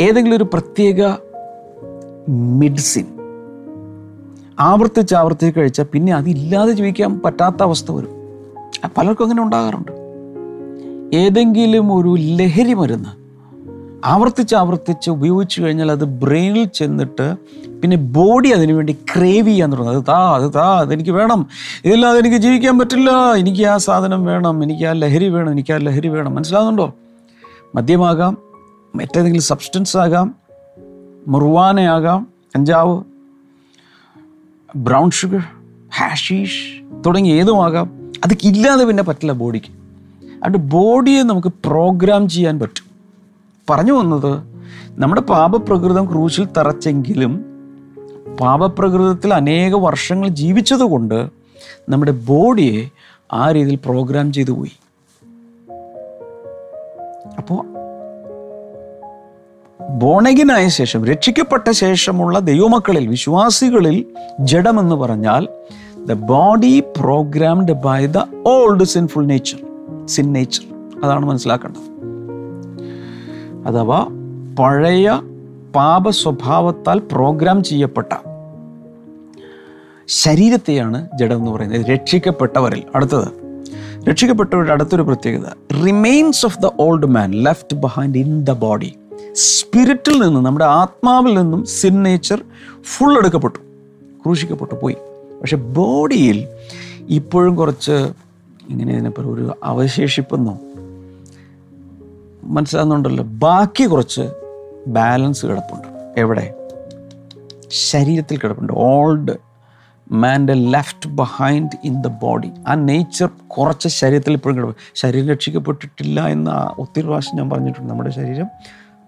ഏതെങ്കിലും ഒരു പ്രത്യേക മെഡിസിൻ ആവർത്തിച്ച് ആവർത്തിച്ച് കഴിച്ചാൽ പിന്നെ അതില്ലാതെ ജീവിക്കാൻ പറ്റാത്ത അവസ്ഥ വരും. പലർക്കും അങ്ങനെ ഉണ്ടാകാറുണ്ട്. ഏതെങ്കിലും ഒരു ലഹരി മരുന്ന് ആവർത്തിച്ച് ആവർത്തിച്ച് ഉപയോഗിച്ചു കഴിഞ്ഞാൽ അത് ബ്രെയിനിൽ ചെന്നിട്ട് പിന്നെ ബോഡി അതിനു വേണ്ടി ക്രേവ് ചെയ്യാൻ തുടങ്ങും. അത് താ അത് താ അതെനിക്ക് വേണം. ഇതില്ലാതെ എനിക്ക് ജീവിക്കാൻ പറ്റില്ല. എനിക്ക് ആ സാധനം വേണം. എനിക്ക് ആ ലഹരി വേണം. എനിക്ക് ആ ലഹരി വേണം. മനസ്സിലാകുന്നുണ്ടോ മദ്യമാകാം. മറ്റേതെങ്കിലും സബ്സ്റ്റൻസ് ആകാം മുറുവാനയാകാം കഞ്ചാവ് ബ്രൗൺ ഷുഗർ ഹാഷീഷ് തുടങ്ങി ഏതുമാകാം അതൊക്കെ ഇല്ലാതെ പിന്നെ പറ്റില്ല ബോഡിക്ക്. അതുകൊണ്ട് ബോഡിയെ നമുക്ക് പ്രോഗ്രാം ചെയ്യാൻ പറ്റും. പറഞ്ഞു വന്നത് നമ്മുടെ പാപപ്രകൃതം ക്രൂശിൽ തറച്ചെങ്കിലും പാപപ്രകൃതത്തിൽ അനേക വർഷങ്ങൾ ജീവിച്ചതുകൊണ്ട് നമ്മുടെ ബോഡിയെ ആ രീതിയിൽ പ്രോഗ്രാം ചെയ്തു പോയി. അപ്പോൾ ബോണഗിനായ ശേഷം രക്ഷിക്കപ്പെട്ട ശേഷമുള്ള ദൈവമക്കളിൽ വിശ്വാസികളിൽ ജഡമെന്ന് പറഞ്ഞാൽ the body programmed by the old sinful nature sin nature അതാണ് മനസ്സിലാക്കേണ്ടത്. അഥവാ പഴയ പാപ സ്വഭാവത്താൽ പ്രോഗ്രാം ചെയ്യപ്പെട്ട ശരീരത്തെയാണ് ജഡം എന്ന് പറയുന്നത് രക്ഷിക്കപ്പെട്ടവരിൽ. അടുത്തത്. രക്ഷിക്കപ്പെട്ടവരുടെ അടുത്തൊരു പ്രത്യേകത. Remains of the old man left behind in the body സ്പിരിറ്റിൽ നിന്ന് നമ്മുടെ ആത്മാവിൽ നിന്നും സിൻ നേച്ചർ ഫുൾ എടുക്കപ്പെട്ടു ക്രൂശിക്കപ്പെട്ടു പോയി. പക്ഷെ ബോഡിയിൽ ഇപ്പോഴും കുറച്ച് ഇങ്ങനെ ഇതിനെപ്പോൾ ഒരു അവശേഷിപ്പെന്നോ? മനസ്സിലാകുന്നുണ്ടല്ലോ ബാക്കി കുറച്ച് ബാലൻസ് കിടപ്പുണ്ട്. എവിടെ? ശരീരത്തിൽ കിടപ്പുണ്ട്. Old മാന്റെ left behind in the body ആ നേച്ചർ കുറച്ച് ശരീരത്തിൽ ഇപ്പോഴും കിടപ്പുണ്ട്. ശരീരം രക്ഷിക്കപ്പെട്ടിട്ടില്ല എന്ന് ഒത്തിരി പ്രാവശ്യം ഞാൻ പറഞ്ഞിട്ടുണ്ട്. നമ്മുടെ ശരീരം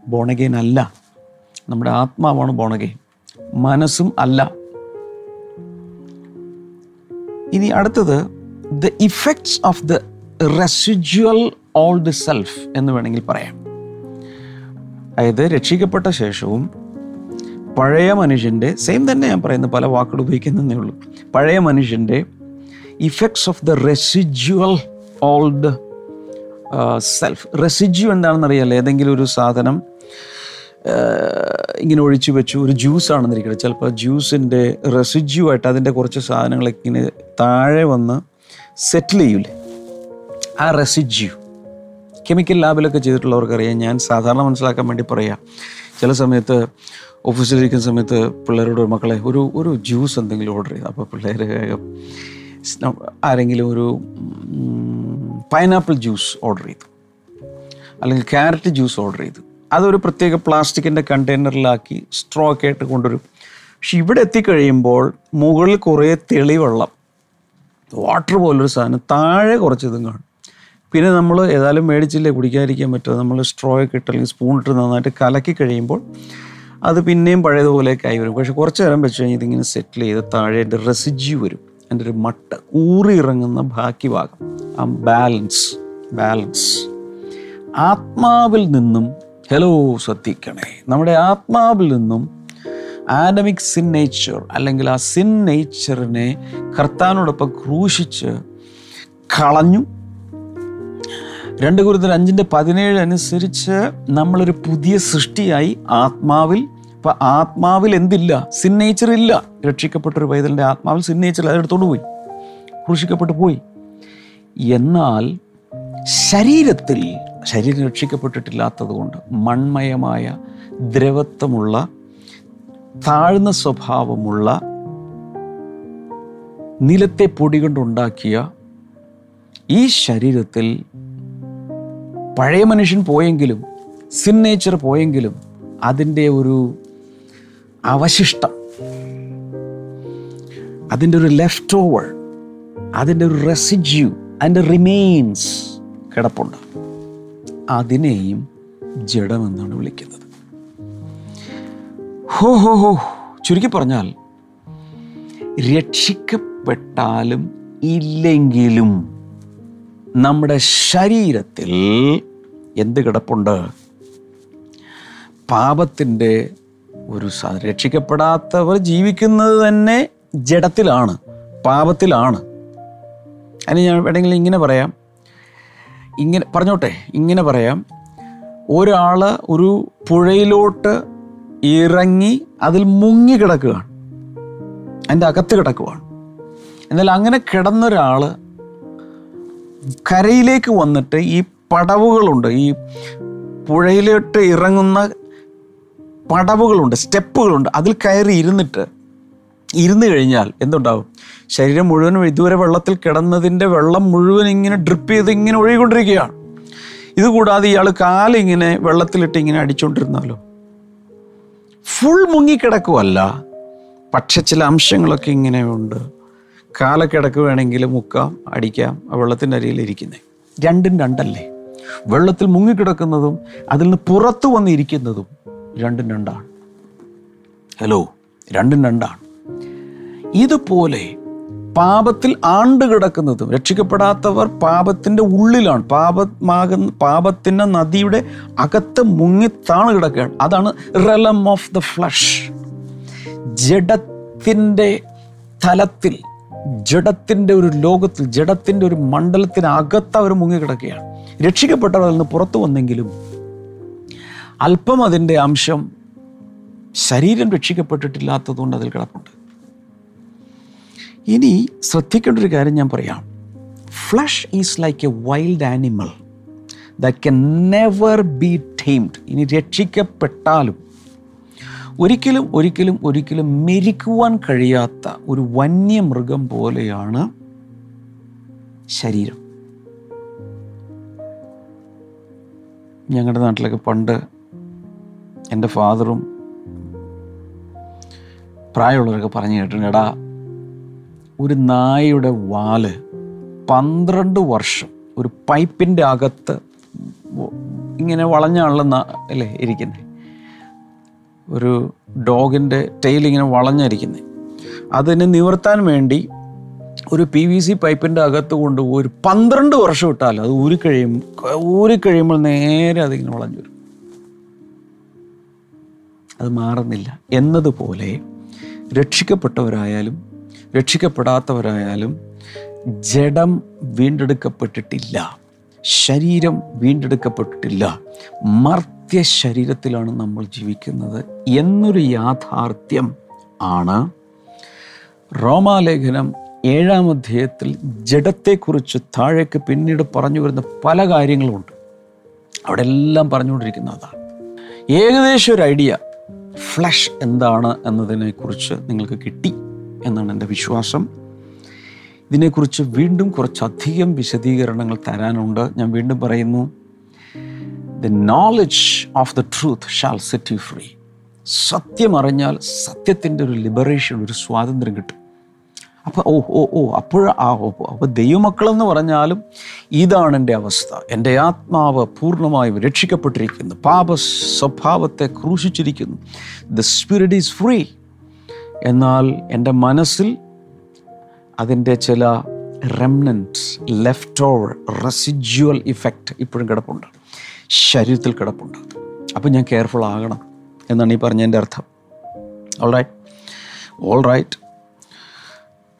ബോണഗെയിൻ അല്ല നമ്മുടെ ആത്മാവാണ് ബോണഗെയിൻ മനസ്സും അല്ല. ഇനി അടുത്തത് the effects of the residual old self എന്ന് വേണമെങ്കിൽ പറയാം. അതായത് രക്ഷിക്കപ്പെട്ട ശേഷവും പഴയ മനുഷ്യന്റെ സെയിം തന്നെ ഞാൻ പറയുന്നത് പല വാക്കുകൾ ഉപയോഗിക്കുന്നതേ ഉള്ളൂ. പഴയ മനുഷ്യന്റെ effects of the residual old self residue എന്താണെന്ന് അറിയാലോ ഏതെങ്കിലും ഒരു സാധനം ഇങ്ങനെ ഒഴിച്ചു വെച്ചു. ഒരു ജ്യൂസ് ആണെന്നിരിക്കട്ടെ ചിലപ്പോൾ ജ്യൂസിന്റെ റെസിഡ്യൂ ആയിട്ട് അതിന്റെ കുറച്ച് സാധനങ്ങളൊക്കെ ഇങ്ങനെ താഴെ വന്ന് സെറ്റിൽ ചെയ്യൂലേ? ആ റെസിജ്യു കെമിക്കൽ ലാബിലൊക്കെ ചെയ്തിട്ടുള്ളവർക്കറിയാം. ഞാൻ സാധാരണ മനസ്സിലാക്കാൻ വേണ്ടി പറയാം. ചില സമയത്ത് ഓഫീസിലിരിക്കുന്ന സമയത്ത് പിള്ളേരോട് മക്കളെ ഒരു ഒരു ജ്യൂസ് എന്തെങ്കിലും ഓർഡർ ചെയ്തു അപ്പോൾ പിള്ളേർ ആരെങ്കിലും ഒരു പൈനാപ്പിൾ ജ്യൂസ് ഓർഡർ ചെയ്തു. അല്ലെങ്കിൽ ക്യാരറ്റ് ജ്യൂസ് ഓർഡർ ചെയ്തു. അതൊരു പ്രത്യേക പ്ലാസ്റ്റിക്കിന്റെ കണ്ടെയ്നറിലാക്കി സ്ട്രോ ഒക്കെ ആയിട്ട് കൊണ്ടുവരും. പക്ഷെ ഇവിടെ എത്തിക്കഴിയുമ്പോൾ മുകളിൽ കുറേ തെളിവെള്ളം വാട്ടർ പോലൊരു സാധനം താഴെ കുറച്ച് ഇതും കാണും. പിന്നെ നമ്മൾ ഏതായാലും മേടിച്ചില്ലേ കുടിക്കാതിരിക്കാൻ പറ്റുമോ? നമ്മൾ സ്ട്രോ ഒക്കെ ഇട്ട് അല്ലെങ്കിൽ സ്പൂൺ ഇട്ട് നന്നായിട്ട് കലക്കി കഴിയുമ്പോൾ അത് പിന്നെയും പഴയതുപോലെയൊക്കെ ആയി വരും. പക്ഷെ കുറച്ച് നേരം വെച്ച് കഴിഞ്ഞാൽ ഇതിങ്ങനെ സെറ്റിൽ ചെയ്ത് താഴെ എന്റെ റെസിജ്യൂ വരും. എന്റെ ഒരു മട്ട ഊറി ഇറങ്ങുന്ന ബാക്കി ഭാഗം. ആ ബാലൻസ് ബാലൻസ്. ആത്മാവിൽ നിന്നും ഹലോ ശ്രദ്ധിക്കണേ. നമ്മുടെ ആത്മാവിൽ നിന്നും ആഡമിക് സിൻ നേച്ചർ അല്ലെങ്കിൽ ആ സിൻ നേച്ചറിനെ കർത്താനോടൊപ്പം ക്രൂശിച്ച് കളഞ്ഞു. രണ്ട് ഗുരുതർ അഞ്ചിന്റെ പതിനേഴ് അനുസരിച്ച് നമ്മളൊരു പുതിയ സൃഷ്ടിയായി ആത്മാവിൽ. ഇപ്പം ആത്മാവിൽ എന്തില്ല? സിൻ നേച്ചർ ഇല്ല. രക്ഷിക്കപ്പെട്ടൊരു പൈതലിന്റെ ആത്മാവിൽ സിൻ നേച്ചർ അതെടുത്തോണ്ട് പോയി. ക്രൂശിക്കപ്പെട്ടു പോയി. എന്നാൽ ശരീരത്തിൽ ശരീരം രക്ഷിക്കപ്പെട്ടിട്ടില്ലാത്തത് കൊണ്ട് മൺമയമായ ദ്രവത്വമുള്ള താഴ്ന്ന സ്വഭാവമുള്ള നിലത്തെ പൊടി കൊണ്ടുണ്ടാക്കിയ ഈ ശരീരത്തിൽ പഴയ മനുഷ്യൻ പോയെങ്കിലും സിൻ നേച്ചർ പോയെങ്കിലും അതിന്റെ ഒരു അവശിഷ്ടം അതിന്റെ ഒരു ലെഫ്റ്റ് ഓവർ അതിന്റെ ഒരു റെസിജ്യൂ അതിന്റെ റിമെയിൻസ് കിടപ്പുണ്ട്. അതിനെയും ജഡമെന്നാണ് വിളിക്കുന്നത്. ഹോ ഹോ ഹോ. ചുരുക്കി പറഞ്ഞാൽ രക്ഷിക്കപ്പെട്ടാലും ഇല്ലെങ്കിലും നമ്മുടെ ശരീരത്തിൽ എന്ത് കിടപ്പുണ്ട്? പാപത്തിന്റെ ഒരു രക്ഷിക്കപ്പെടാത്തവർ ജീവിക്കുന്നത് തന്നെ ജഡത്തിലാണ് പാപത്തിലാണ്. അതിന് ഞാൻ വേണമെങ്കിൽ ഇങ്ങനെ പറയാം. ഇങ്ങനെ പറഞ്ഞോട്ടെ ഇങ്ങനെ പറയാം. ഒരാൾ ഒരു പുഴയിലോട്ട് ഇറങ്ങി അതിൽ മുങ്ങി കിടക്കുകയാണ്. അതിന്റെ അകത്ത് കിടക്കുകയാണ് എന്നാൽ അങ്ങനെ കിടന്നൊരാൾ കരയിലേക്ക് വന്നിട്ട് ഈ പടവുകളുണ്ട് ഈ പുഴയിലോട്ട് ഇറങ്ങുന്ന പടവുകളുണ്ട് സ്റ്റെപ്പുകളുണ്ട്. അതിൽ കയറി ഇരുന്നിട്ട് ഇരുന്ന് കഴിഞ്ഞാൽ എന്തുണ്ടാവും? ശരീരം മുഴുവനും ഇതുവരെ വെള്ളത്തിൽ കിടന്നതിന്റെ വെള്ളം മുഴുവൻ ഇങ്ങനെ ഡ്രിപ്പ് ചെയ്ത് ഇങ്ങനെ ഒഴുകിക്കൊണ്ടിരിക്കുകയാണ്. ഇതുകൂടാതെ ഇയാൾ കാലിങ്ങനെ വെള്ളത്തിലിട്ട് ഇങ്ങനെ അടിച്ചുകൊണ്ടിരുന്നാലോ ഫുൾ മുങ്ങിക്കിടക്കുമല്ല പക്ഷെ ചില അംശങ്ങളൊക്കെ ഇങ്ങനെ ഉണ്ട് കാലൊക്കെ വേണമെങ്കിൽ മുക്കാം അടിക്കാം ആ വെള്ളത്തിന്റെ അരിയിൽ ഇരിക്കുന്നത് രണ്ടും രണ്ടല്ലേ? വെള്ളത്തിൽ മുങ്ങിക്കിടക്കുന്നതും അതിൽ നിന്ന് പുറത്തു വന്നിരിക്കുന്നതും രണ്ടും രണ്ടാണ്. ഹലോ രണ്ടും രണ്ടാണ്. ഇതുപോലെ പാപത്തിൽ ആണ്ട് കിടക്കുന്നതും രക്ഷിക്കപ്പെടാത്തവർ പാപത്തിന്റെ ഉള്ളിലാണ്. പാപമാകുന്ന പാപത്തിന്റെ നദിയുടെ അകത്ത് മുങ്ങിത്താണ് കിടക്കുകയാണ്. അതാണ് റെലം ഓഫ് ദ ഫ്ലഷ് ജഡത്തിന്റെ തലത്തിൽ ജഡത്തിന്റെ ഒരു ലോകത്തിൽ ജഡത്തിന്റെ ഒരു മണ്ഡലത്തിനകത്ത് അവർ മുങ്ങിക്കിടക്കുകയാണ് രക്ഷിക്കപ്പെട്ടവർ നിന്ന് പുറത്തു വന്നെങ്കിലും അല്പം അതിന്റെ അംശം ശരീരം രക്ഷിക്കപ്പെട്ടിട്ടില്ലാത്തതുകൊണ്ട് അതിൽ കിടപ്പുണ്ട്. ഇനി ശ്രദ്ധിക്കേണ്ട ഒരു കാര്യം ഞാൻ പറയാം. Flesh is like a wild animal that can never be tamed ഇനി രക്ഷിക്കപ്പെട്ടാലും ഒരിക്കലും ഒരിക്കലും ഒരിക്കലും മെരിക്കുവാൻ കഴിയാത്ത ഒരു വന്യമൃഗം പോലെയാണ് ശരീരം. ഞങ്ങളുടെ നാട്ടിലൊക്കെ പണ്ട് എന്റെ ഫാദറും പ്രായമുള്ളവരൊക്കെ പറഞ്ഞു കേട്ടിട്ടുണ്ട് എടാ ഒരു നായയുടെ വാൽ പന്ത്രണ്ട് വർഷം ഒരു പൈപ്പിന്റെ അകത്ത് ഇങ്ങനെ വളഞ്ഞാണല്ലോ അല്ലേ ഇരിക്കുന്നത് ഒരു ഡോഗിന്റെ ടെയിൽ ഇങ്ങനെ വളഞ്ഞിരിക്കുന്നത് അതിനെ നിവർത്താൻ വേണ്ടി ഒരു പി വി സി പൈപ്പിന്റെ അകത്ത് കൊണ്ട് ഒരു പന്ത്രണ്ട് വർഷം ഇട്ടാൽ അത് ഊരിക്കഴിയും ഊരിക്കഴിയുമ്പോൾ നേരെ അതിങ്ങനെ വളഞ്ഞു വരും. അത് മാറുന്നില്ല. എന്നതുപോലെ രക്ഷിക്കപ്പെട്ടവരായാലും രക്ഷിക്കപ്പെടാത്തവരായാലും ജഡം വീണ്ടെടുക്കപ്പെട്ടിട്ടില്ല. ശരീരം വീണ്ടെടുക്കപ്പെട്ടിട്ടില്ല. മർത്യ ശരീരത്തിലാണ് നമ്മൾ ജീവിക്കുന്നത് എന്നൊരു യാഥാർത്ഥ്യം ആണ്. റോമാലേഖനം ഏഴാം അധ്യായത്തിൽ ജഡത്തെക്കുറിച്ച് താഴേക്ക് പിന്നീട് പറഞ്ഞു വരുന്ന പല കാര്യങ്ങളുമുണ്ട്. അവിടെ എല്ലാം പറഞ്ഞുകൊണ്ടിരിക്കുന്ന അതാണ് ഏകദേശം ഒരു ഐഡിയ. ഫ്ലഷ് എന്താണ് എന്നതിനെക്കുറിച്ച് നിങ്ങൾക്ക് കിട്ടി. എന്നാണ് എന്റെ വിശ്വാസം. ഇതിനെക്കുറിച്ച് വീണ്ടും കുറച്ചധികം വിശദീകരണങ്ങൾ തരാനുണ്ട്. ഞാൻ വീണ്ടും പറയുന്നു the knowledge of the truth shall set you free സത്യം അറിഞ്ഞാൽ സത്യത്തിന്റെ ഒരു ലിബറേഷൻ ഒരു സ്വാതന്ത്ര്യം കിട്ടും. അപ്പോൾ ഓ ഓ ഓ അപ്പോൾ ആ ഓ അപ്പോൾ ദൈവമക്കളെന്ന് പറഞ്ഞാലും ഇതാണ് എന്റെ അവസ്ഥ. എന്റെ ആത്മാവ് പൂർണമായും രക്ഷിക്കപ്പെട്ടിരിക്കുന്നു. പാപ സ്വഭാവത്തെ ക്രൂശിച്ചിരിക്കുന്നു. ദ സ്പിരിറ്റ് ഈസ് ഫ്രീ എന്നാൽ എന്റെ മനസ്സിൽ അതിന്റെ ചില remnants left over residual effect ഇപ്പോഴും കിടപ്പുണ്ട്. ശരീരത്തിൽ കിടപ്പുണ്ട്. അപ്പം ഞാൻ കെയർഫുൾ ആകണം എന്നാണ് ഈ പറഞ്ഞതിന്റെ അർത്ഥം. ഓൾ റൈറ്റ് ഓൾ റൈറ്റ്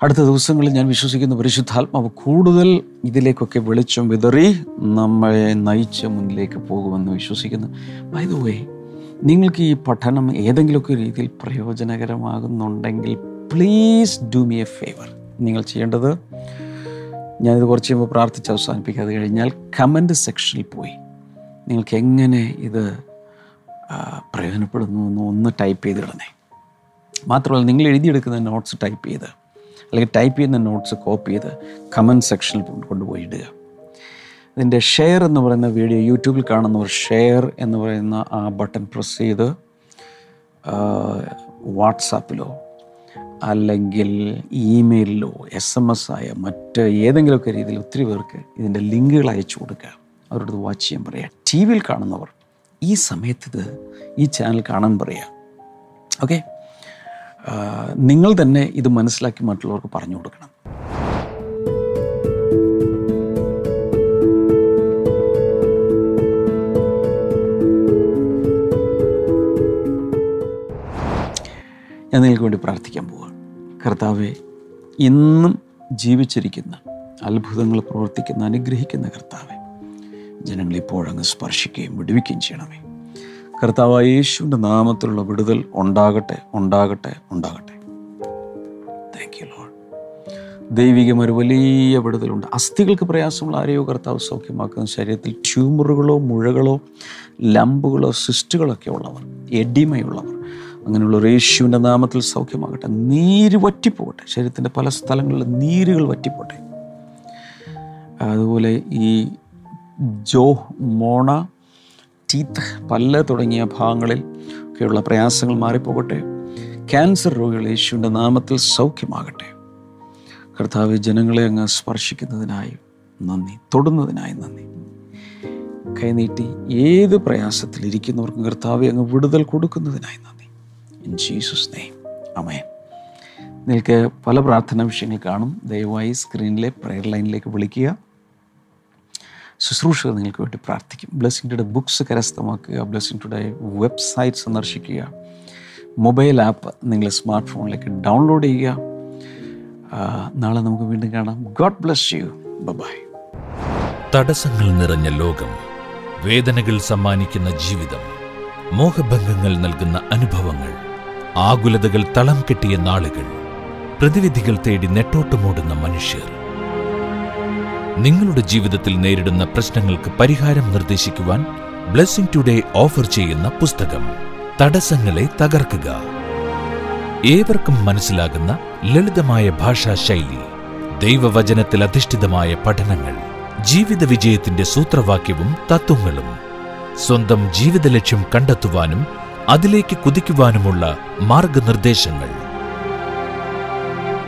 അടുത്ത ദിവസങ്ങളിൽ ഞാൻ വിശ്വസിക്കുന്ന പരിശുദ്ധാത്മാവ് കൂടുതൽ ഇതിലേക്കൊക്കെ വെളിച്ചം വിതറി നമ്മളെ നയിച്ച് മുന്നിലേക്ക് പോകുമെന്ന് വിശ്വസിക്കുന്നു. ബൈ ദ വേ നിങ്ങൾക്ക് ഈ പഠനം ഏതെങ്കിലുമൊക്കെ രീതിയിൽ പ്രയോജനകരമാകുന്നുണ്ടെങ്കിൽ please do me a favour നിങ്ങൾ ചെയ്യേണ്ടത് ഞാനിത് കുറച്ച് കഴിയുമ്പോൾ പ്രാർത്ഥിച്ച് അവസാനിപ്പിക്കാതെ കഴിഞ്ഞാൽ കമന്റ് സെക്ഷനിൽ പോയി. നിങ്ങൾക്ക് എങ്ങനെ ഇത് പ്രയോജനപ്പെടുന്നു എന്ന് ഒന്ന് ടൈപ്പ് ചെയ്തിടണേ. മാത്രമല്ല നിങ്ങൾ എഴുതിയെടുക്കുന്ന നോട്ട്സ് ടൈപ്പ് ചെയ്ത് അല്ലെങ്കിൽ ടൈപ്പ് ചെയ്യുന്ന നോട്ട്സ് കോപ്പി ചെയ്ത് കമന്റ് സെക്ഷനിൽ കൊണ്ട് കൊണ്ടുപോയി ഇടുക. ഇതിന്റെ ഷെയർ എന്ന് പറയുന്ന വീഡിയോ യൂട്യൂബിൽ കാണുന്നവർ ഷെയർ എന്ന് പറയുന്ന ആ ബട്ടൺ പ്രസ് ചെയ്ത് വാട്സാപ്പിലോ അല്ലെങ്കിൽ ഇമെയിലിലോ എസ് എം എസ് ആയ മറ്റ് ഏതെങ്കിലുമൊക്കെ രീതിയിൽ ഒത്തിരി പേർക്ക് ഇതിന്റെ ലിങ്കുകൾ അയച്ചു കൊടുക്കുക. അവരോട് വാച്ച് ചെയ്യാൻ പറയുക ടി വിയിൽ കാണുന്നവർ ഈ സമയത്ത് ഇത് ഈ ചാനൽ കാണാൻ പറയുക ഓക്കെ നിങ്ങൾ തന്നെ ഇത് മനസ്സിലാക്കി മറ്റുള്ളവർക്ക് പറഞ്ഞു കൊടുക്കണം. ഞാൻ നിങ്ങൾക്ക് വേണ്ടി പ്രാർത്ഥിക്കാൻ പോവുകയാണ് കർത്താവെ ഇന്നും ജീവിച്ചിരിക്കുന്ന അത്ഭുതങ്ങൾ പ്രവർത്തിക്കുന്ന അനുഗ്രഹിക്കുന്ന കർത്താവെ ജനങ്ങൾ ഇപ്പോഴങ്ങ് സ്പർശിക്കുകയും വിടുവിക്കുകയും ചെയ്യണമേ. കർത്താവ് യേശുവിന്റെ നാമത്തിലുള്ള വിടുതൽ ഉണ്ടാകട്ടെ ഉണ്ടാകട്ടെ ഉണ്ടാകട്ടെ. താങ്ക് യു ലോഡ് ദൈവികം ഒരു വലിയ വിടുതലുണ്ട്. അസ്ഥികൾക്ക് പ്രയാസമുള്ള ആരെയോ കർത്താവ് സൗഖ്യമാക്കുന്ന ശരീരത്തിൽ ട്യൂമറുകളോ മുഴകളോ ലംബുകളോ സിസ്റ്റുകളൊക്കെ ഉള്ളവർ എഡിമയുള്ളവർ അങ്ങനെയുള്ള ഒരു യേശുവിന്റെ നാമത്തിൽ സൗഖ്യമാകട്ടെ. നീര് വറ്റിപ്പോകട്ടെ. ശരീരത്തിന്റെ പല സ്ഥലങ്ങളിലും നീരുകൾ വറ്റിപ്പോട്ടെ അതുപോലെ ഈ ജോ മോണ ടീത്ത് പല്ല് തുടങ്ങിയ ഭാഗങ്ങളിൽ ഒക്കെയുള്ള പ്രയാസങ്ങൾ മാറിപ്പോകട്ടെ. ക്യാൻസർ രോഗികൾ യേശുവിന്റെ നാമത്തിൽ സൗഖ്യമാകട്ടെ. കർത്താവ് ജനങ്ങളെ അങ്ങ് സ്പർശിക്കുന്നതിനായി നന്ദി. തൊടുന്നതിനായി നന്ദി. കൈനീട്ടി ഏത് പ്രയാസത്തിലിരിക്കുന്നവർക്കും കർത്താവെ അങ്ങ് വിടുതൽ കൊടുക്കുന്നതിനായി നന്ദി. ഇൻ ജീസസ് നെയ്മ് അമേൻ നിങ്ങൾക്ക് പല പ്രാർത്ഥനാ വിഷയങ്ങൾ കാണും. ദയവായി സ്ക്രീനിലെ പ്രെയർ ലൈനിലേക്ക് വിളിക്കുക. ശുശ്രൂഷകർ നിങ്ങൾക്ക് വേണ്ടി പ്രാർത്ഥിക്കും. ബ്ലെസ്സിംഗ് ടുഡേ ബുക്സ് കരസ്ഥമാക്കുക. ബ്ലെസ്സിംഗ് ടുഡേ വെബ്സൈറ്റ് സന്ദർശിക്കുക. മൊബൈൽ ആപ്പ് നിങ്ങൾ സ്മാർട്ട് ഫോണിലേക്ക് ഡൗൺലോഡ് ചെയ്യുക നാളെ നമുക്ക് വീണ്ടും കാണാം. ഗോഡ് ബ്ലസ് യു ബൈ തടസ്സങ്ങൾ നിറഞ്ഞ ലോകം വേദനകൾ സമ്മാനിക്കുന്ന ജീവിതം മോഹഭംഗങ്ങൾ നൽകുന്ന അനുഭവങ്ങൾ ആകുലതകൾ തളം കെട്ടിയ നാളുകൾ. പ്രതിവിധികൾ തേടി നെട്ടോട്ടമോടുന്ന മനുഷ്യർ. നിങ്ങളുടെ ജീവിതത്തിൽ നേരിടുന്ന പ്രശ്നങ്ങൾക്ക് പരിഹാരം നിർദ്ദേശിക്കുവാൻ ബ്ലെസ്സിംഗ് ടുഡേ ഓഫർ ചെയ്യുന്ന പുസ്തകം. തടസ്സങ്ങളെ തകർക്കുക. ഏവർക്കും മനസ്സിലാകുന്ന ലളിതമായ ഭാഷാ ശൈലി ദൈവവചനത്തിൽ അധിഷ്ഠിതമായ പഠനങ്ങൾ. ജീവിത വിജയത്തിന്റെ സൂത്രവാക്യവും തത്വങ്ങളും. സ്വന്തം ജീവിത ലക്ഷ്യം കണ്ടെത്തുവാനും അതിലേക്ക് കുതിക്കുവാനുമുള്ള മാർഗനിർദ്ദേശങ്ങൾ.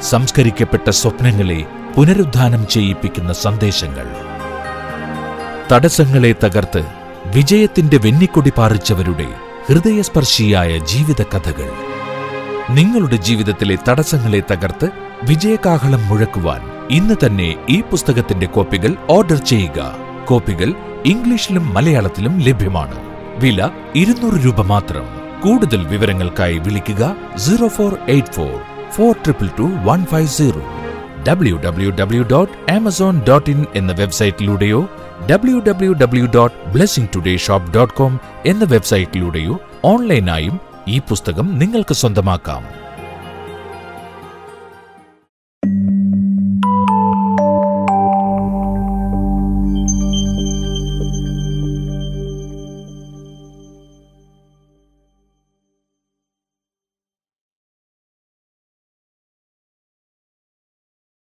സംസ്കരിക്കപ്പെട്ട സ്വപ്നങ്ങളെ പുനരുദ്ധാനം ചെയ്യിപ്പിക്കുന്ന സന്ദേശങ്ങൾ. തടസ്സങ്ങളെ തകർത്ത് വിജയത്തിന്റെ വെന്നിക്കൊടി പാറിച്ചവരുടെ ഹൃദയസ്പർശിയായ ജീവിത കഥകൾ നിങ്ങളുടെ ജീവിതത്തിലെ തടസ്സങ്ങളെ തകർത്ത് വിജയകാഹളം മുഴക്കുവാൻ ഇന്ന് തന്നെ ഈ പുസ്തകത്തിന്റെ കോപ്പികൾ ഓർഡർ ചെയ്യുക. കോപ്പികൾ ഇംഗ്ലീഷിലും മലയാളത്തിലും ലഭ്യമാണ്. വില ഇരുന്നൂറ് രൂപ മാത്രം. കൂടുതൽ വിവരങ്ങൾക്കായി വിളിക്കുക zero four eight four four triple two one five zero. W W W dot Amazon dot in എന്ന വെബ്സൈറ്റിലൂടെയോ W W W dot Blessing Today shop dot com എന്ന വെബ്സൈറ്റിലൂടെയോ ഓൺലൈനായും ഈ പുസ്തകം നിങ്ങൾക്ക് സ്വന്തമാക്കാം.